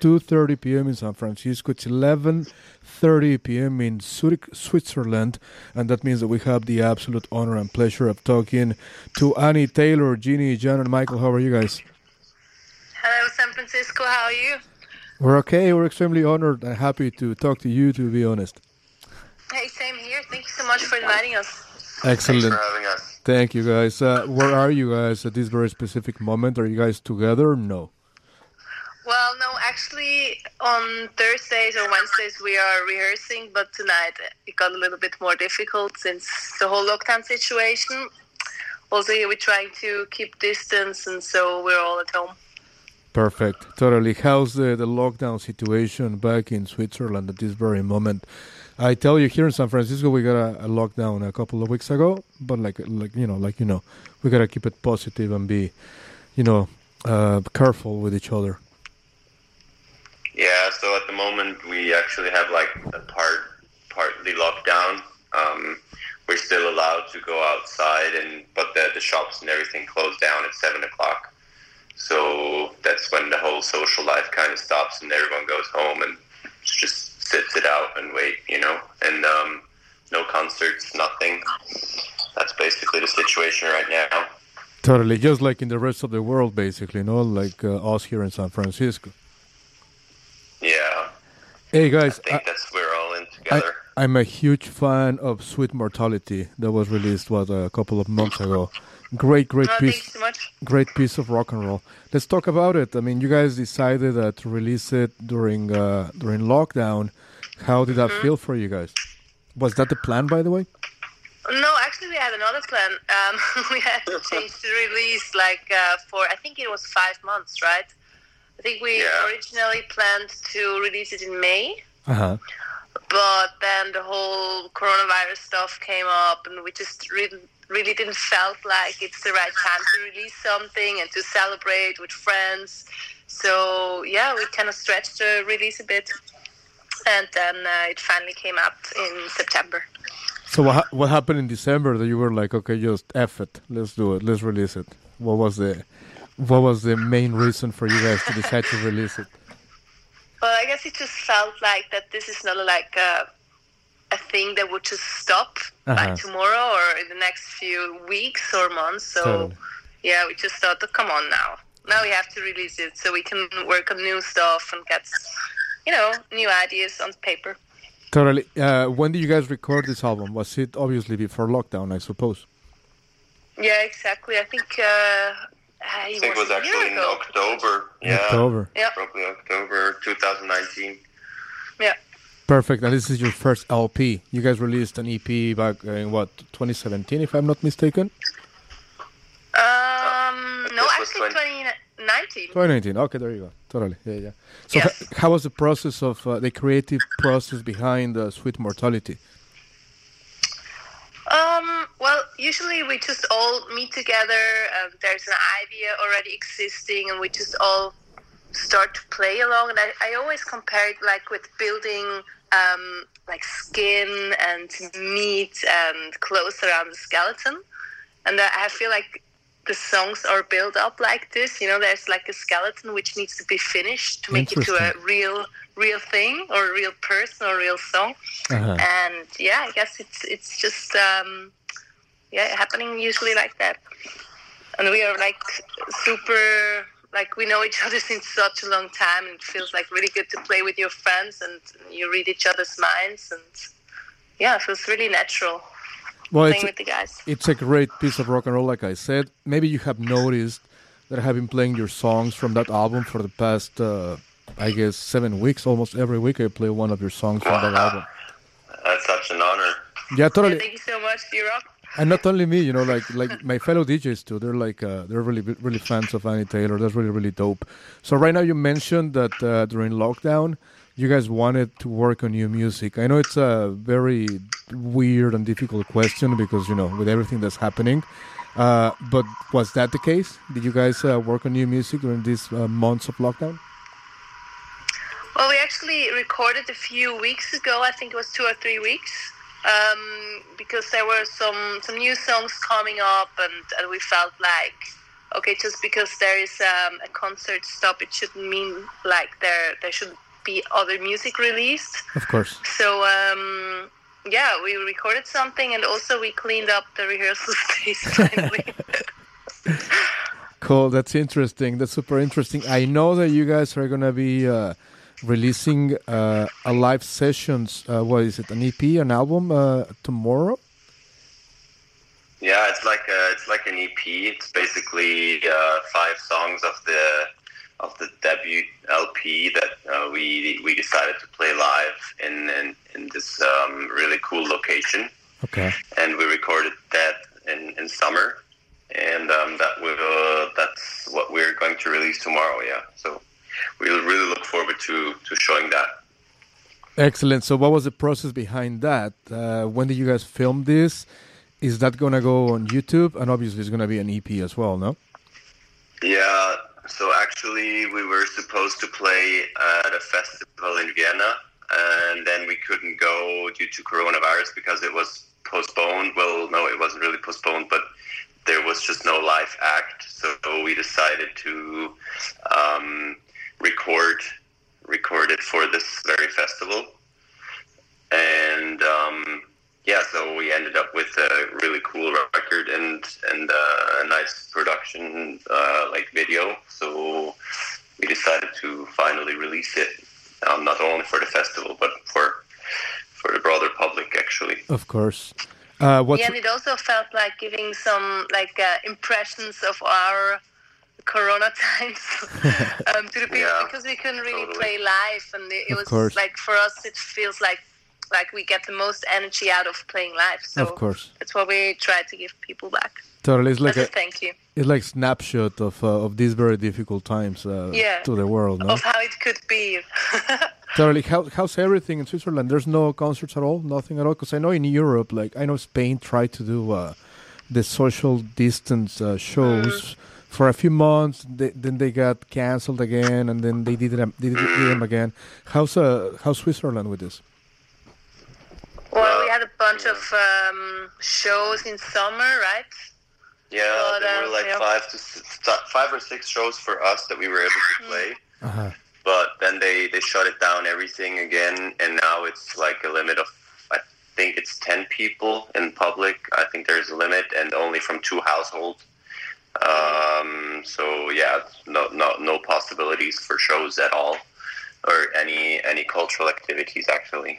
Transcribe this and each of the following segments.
2:30 p.m. in San Francisco. It's 11:30 p.m. in Zurich, Switzerland, and that means that we have the absolute honor and pleasure of talking to Annie Taylor, Jeannie, John, and Michael. How are you guys? Hello, San Francisco. How are you? We're okay. We're extremely honored and happy to talk to you. To be honest. Hey, same here. Thank you so much for inviting us. Excellent. Thanks for having us. Thank you, guys. Uh, where are you guys at this very specific moment? Are you guys together? No. Well, no, actually, on Thursdays or Wednesdays we are rehearsing, but tonight it got a little bit more difficult since the whole lockdown situation. Also, we're trying to keep distance, and so we're all at home. Perfect. Totally. How's the, the lockdown situation back in Switzerland at this very moment? I tell you, here in San Francisco, we got a, a lockdown a couple of weeks ago, but like, like you know, like you know, we gotta keep it positive and be, you know, uh, careful with each other. Yeah, so at the moment we actually have like a part partly lockdown. Um, we're still allowed to go outside, and but the the shops and everything close down at seven o'clock. So that's when the whole social life kind of stops, and everyone goes home and just sits it out and wait, you know. And um, no concerts, nothing. That's basically the situation right now. Totally, just like in the rest of the world, basically, you know, like uh, us here in San Francisco. Yeah, Hey I guys, think that's we're all in together. I, I'm a huge fan of Sweet Mortality that was released what a couple of months ago. Great, great Well, piece. so great piece of rock and roll. Let's talk about it. I mean, you guys decided uh, to release it during uh, during lockdown. How did that feel for you guys? Was that the plan, by the way? No, actually, we had another plan. Um, we had to change the release, like uh, for I think it was five months, right? I think we Yeah. originally planned to release it in May. Uh huh. but then the whole coronavirus stuff came up and we just really really didn't felt like it's the right time to release something and to celebrate with friends so yeah we kind of stretched the release a bit and then uh, it finally came out in september So what ha- what happened in December that you were like, okay, just f it, let's do it, let's release it. What was the what was the main reason for you guys to decide to release it? well i guess it just felt like that this is not like a, a thing that would just stop Uh-huh. by tomorrow or in the next few weeks or months so Totally. yeah, we just thought, oh, come on now. Now we have to release it so we can work on new stuff and get, you know, new ideas on paper. Totally. Uh, when did you guys record this album? Was it obviously before lockdown, I suppose? Yeah, exactly. I think uh, I think it was actually in. October. Yeah, October. Yeah, probably October 2019. yeah. Perfect. And this is your first LP. You guys released an EP back in what 2017, if I'm not mistaken. Um, no, actually 20 2019. 2019. Okay, there you go. Totally. Yeah, yeah. So, Yes. h- how was the process of uh, the creative process behind uh, Sweet Mortality? Um, well, usually we just all meet together. Um, there's an idea already existing, and we just all start to play along. And I, I always compare it like with building um, like skin and meat and clothes around the skeleton. And I feel like the songs are built up like this. You know, there's like a skeleton which needs to be finished to make it to a real, real thing or a real person or a real song Uh-huh. and yeah i guess it's it's just um yeah happening usually like that and we are like super like we know each other since such a long time and it feels like really good to play with your friends and you read each other's minds and yeah it feels really natural Well, playing it's with the guys it's a great piece of rock and roll, like I said. Maybe you have noticed that I have been playing your songs from that album for the past, uh, I guess, seven weeks. Almost every week, I play one of your songs from that album. That's such an honor. Yeah, yeah, totally. thank you so much you rock And not only me, you know, like like my fellow DJs too. They're like uh, they're really really fans of Annie Taylor. That's really really dope. So right now you mentioned that uh, during lockdown, you guys wanted to work on new music. I know it's a very weird and difficult question because you know with everything that's happening. Uh, but was that the case? Did you guys uh, work on new music during these uh, months of lockdown? Well, we actually recorded a few weeks ago. I think it was two or three weeks, um, because there were some some new songs coming up, and, and we felt like okay, just because there is um, a concert stop, it shouldn't mean like there there should be other music released. Of course. So um, yeah, we recorded something, and also we cleaned up the rehearsal space finally. Cool. That's interesting. That's super interesting. I know that you guys are gonna be uh, releasing uh, a live sessions. Uh, what is it? An EP, an album uh, tomorrow? Yeah, it's like a, it's like an EP. It's basically uh, five songs of the of the debut LP that uh, we we decided to play live in in, in this um, really cool location, Okay. and we recorded that in, in summer, and um, that will that's what we're going to release tomorrow. Yeah, so we'll really look forward to to showing that. Excellent. So, what was the process behind that? Uh, when did you guys film this? Is that gonna go on YouTube? And obviously, it's gonna be an EP as well, no? Yeah, so actually, we were supposed to play at a festival in Vienna, and then we couldn't go due to coronavirus because it was postponed. Well, no, it wasn't really postponed, but there was just no live act. So we decided to um, record record it for this very festival, and um, yeah, so we ended up with a really cool record and and uh, a nice production uh, like video. So we decided to finally release it, um, not only for the festival but for for the broader public actually. Of course. Uh, what's yeah, and it also felt like giving some like uh, impressions of our Corona times um, to the people Yeah, because we couldn't really totally. play live, and it, it was course. like for us, it feels like like we get the most energy out of playing live. So of course. that's what we try to give people back. Totally. It's like a a thank you it's like snapshot of uh, of these very difficult times uh, Yeah. to the world. No? of how it could be. Totally. How, how's everything in Switzerland? There's no concerts at all, nothing at all. Because I know in Europe, like I know Spain tried to do uh, the social distance uh, shows for a few months. They, then they got canceled again, and then they did them, they did them again. How's uh, how's Switzerland with this? well, we had a bunch of um, shows in summer, right? Yeah, But, there um, were like yeah. five to six, five or six shows for us that we were able to play. Uh-huh. but then they they shut it down everything again and now it's like a limit of i think it's 10 people in public i think there's a limit and only from two households um, so yeah no no no possibilities for shows at all or any any cultural activities actually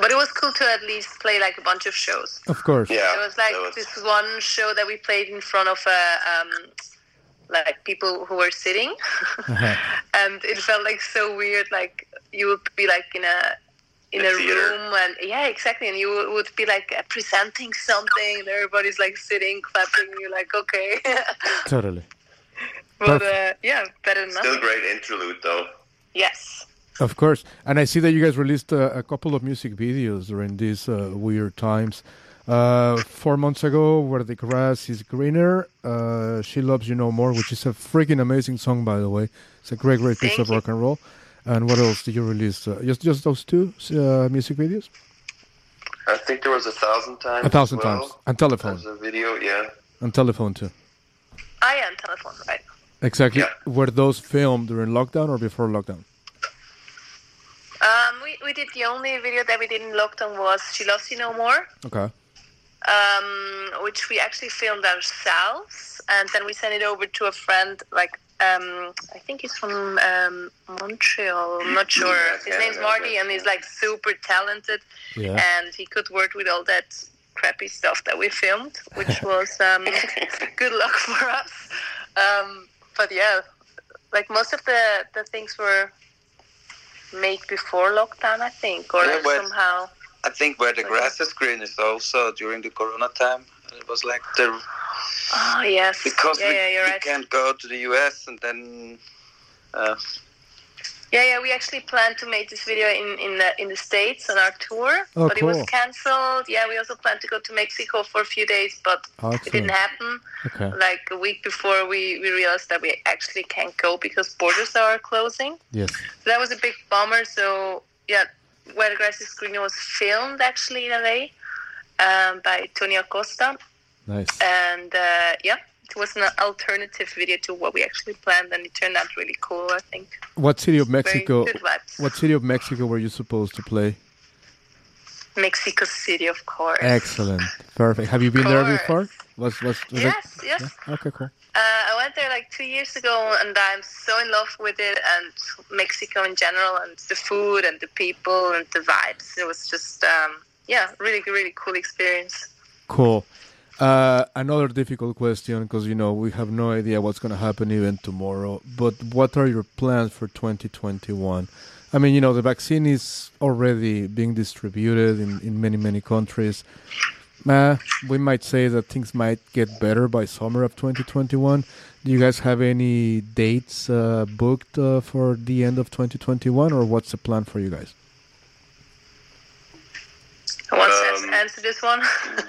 But it was cool to at least play like a bunch of shows. Of course. yeah It was like that was- this one show that we played in front of uh, um, like people who were sitting, Uh-huh. and it felt like so weird. Like you would be like in a in A a theater. room, and yeah, exactly, and you would- would be like uh, presenting something, and everybody's like sitting, clapping. and You're like, okay, Totally. but uh, yeah, better than still nothing. great interlude though Yes. Of course. And I see that you guys released uh, a couple of music videos during these uh, weird times. Uh, four months ago, Where the Grass is Greener, uh, She Loves You No More, which is a freaking amazing song, by the way. It's a great, great piece Thank of you. rock and roll. And what else did you release? Uh, just, just those two uh, music videos? i think there was a thousand times A thousand as well. times. And telephone. There's a video yeah And telephone, too. I am telephone, right? Exactly. Yeah. Were those filmed during lockdown or before lockdown? Um, we, we did the only video that we did in lockdown was She Loves You No More. Okay. um, which we actually filmed ourselves, and then we sent it over to a friend. Like um, I think he's from um, Montreal. I'm not sure. His name's Canada, Marty, and he's like super talented, Yeah. and he could work with all that crappy stuff that we filmed, which was um, good luck for us. Um, but yeah, like most of the the things were made before lockdown, I think, or Yeah, but- somehow. I think where the grass is green is also during the Corona time. It was like the Oh yes, because yeah, we, yeah, you're we right. can't go to the US and then uh, Yeah, yeah, we actually planned to make this video in in the in the states on our tour, Oh, but it was cancelled. Yeah, we also planned to go to Mexico for a few days, but it didn't happen. Okay. Like a week before, we we realized that we actually can't go because borders are closing. Yes. So that was a big bummer. So yeah, Where the Grass is green was filmed actually in LA um, by Tony Acosta, Nice. and uh, yeah, it was an alternative video to what we actually planned, and it turned out really cool. I think. What city of Mexico? What city of Mexico were you supposed to play? Mexico City, of course. Excellent, perfect. Have you been there before? Was was, was Yes, it? yes. Yeah? Okay, cool. Uh, I went there like two years ago, and I'm so in love with it and Mexico in general, and the food and the people and the vibes. It was just, um, yeah, really, really cool experience. Cool. Uh, another difficult question because you know we have no idea what's going to happen even tomorrow. But what are your plans for 2021? I mean, you know, the vaccine is already being distributed in, in many many countries. Uh, we might say that things might get better by summer of 2021. Do you guys have any dates uh, booked uh, for the end of 2021, or what's the plan for you guys? Who wants to Um, answer this one?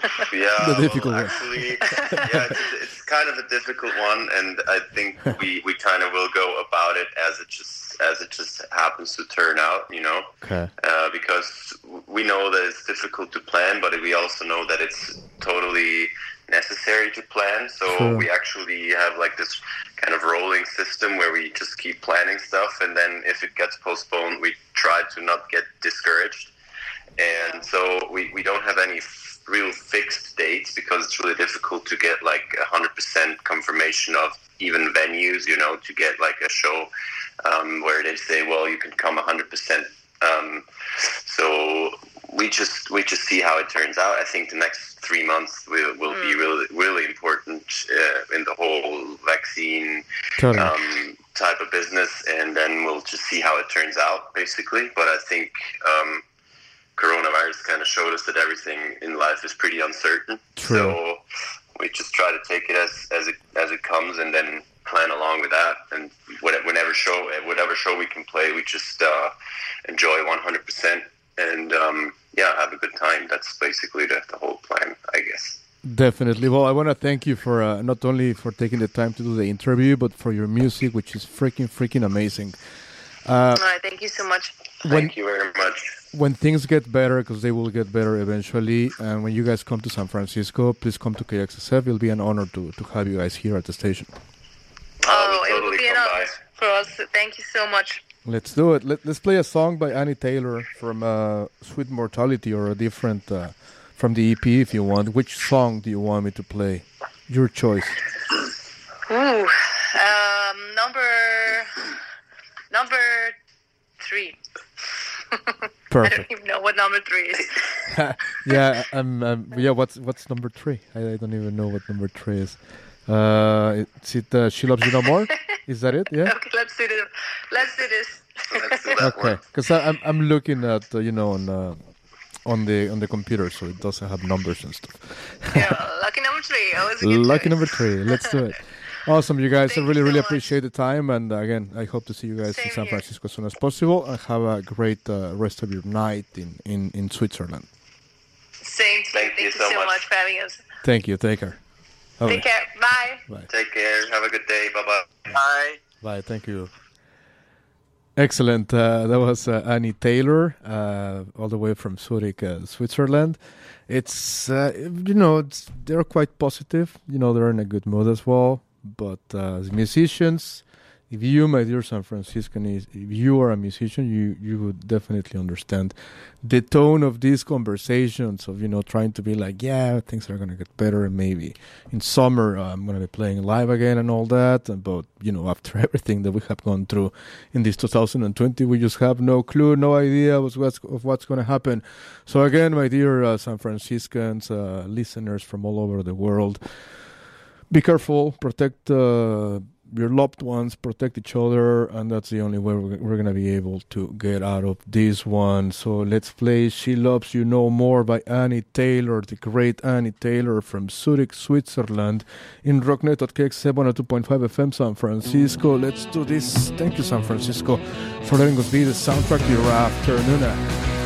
Yeah, The difficult well, one. actually, yeah, it's, it's kind of a difficult one, and I think we, we kind of will go about it as it just as it just happens to turn out, you know, Okay. uh, because we know that it's difficult to plan, but we also know that it's totally necessary to plan. So Sure. we actually have like this kind of rolling system where we just keep planning stuff, and then if it gets postponed, we try to not get discouraged and so we, we don't have any f- real fixed dates because it's really difficult to get like a hundred percent confirmation of even venues you know to get like a show um, where they say well you can come a hundred percent um, so we just we just see how it turns out I think the next three months will, will be really really important uh, in the whole vaccine Totally. um, type of business, and then we'll just see how it turns out, basically. But I think um, coronavirus kind of showed us that everything in life is pretty uncertain. True. So we just try to take it as as it as it comes, and then plan along with that. And whenever show whatever show we can play, we just uh, enjoy 100 percent, and um, yeah, have a good time. That's basically the, the whole plan, I guess. Definitely. Well, I want to thank you for uh, not only for taking the time to do the interview, but for your music, which is freaking, freaking amazing. Uh, All right, thank you so much. when Thank you very much. when things get better, because they will get better eventually, and when you guys come to San Francisco, please come to KXSF. It'll be an honor to, to have you guys here at the station. Oh, we'll it will be an honor for us. Thank you so much. Let's do it. Let, let's play a song by Annie Taylor from uh, Sweet Mortality or a different uh, from the EP if you want. Which song do you want me to play? Your choice. Ooh, um, number number three. Perfect. I don't even know what number three is. yeah, um, um, yeah. What's what's number three? I, I don't even know what number three is. Uh, is it uh, She Loves You No More? Is that it? Yeah. okay, let's do this. Let's do this. Let's do that Okay, because I'm I'm looking at uh, you know on uh, on the on the computer, so it doesn't have numbers and stuff. yeah, lucky number three. Always Lucky choice. number three. Let's do it. Awesome, you guys. I really, so really much. appreciate the time, and again, I hope to see you guys in Same San here. Francisco as soon as possible, and have a great uh, rest of your night in in in Switzerland. Same to you. Thank Thank you you so so much. much for having us. Thank you. Take care. Bye. Take care. Bye. Bye. Take care. Have a good day. Bye bye. Bye. Bye. Thank you. Excellent. Uh, that was uh, Annie Taylor, uh, all the way from Zurich, uh, Switzerland. It's uh, you know it's, they're quite positive. You know they're in a good mood as well. But uh, as musicians, if you, my dear San Franciscan, is if you are a musician, you you would definitely understand the tone of these conversations of you know trying to be like, yeah, things are gonna get better, and maybe in summer uh, I'm gonna be playing live again and all that. But you know, after everything that we have gone through in this 2020, we just have no clue, no idea of what's of what's gonna happen. So again, my dear uh, San Franciscans, uh, listeners from all over the world, be careful, protect uh, your loved ones, protect each other, and that's the only way we're, we're gonna be able to get out of this one. So let's play "She Loves You No More" by Annie Taylor, the great Annie Taylor from Zurich, Switzerland, in Rocknet at KX 102.5 FM San Francisco. Let's do this. Thank you, San Francisco, for letting us be the soundtrack to your afternoon.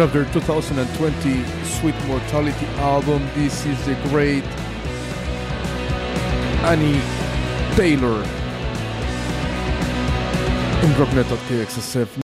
Out of their 2020 Sweet Mortality album, this is the great Annie Taylor in Rock Metal KXSF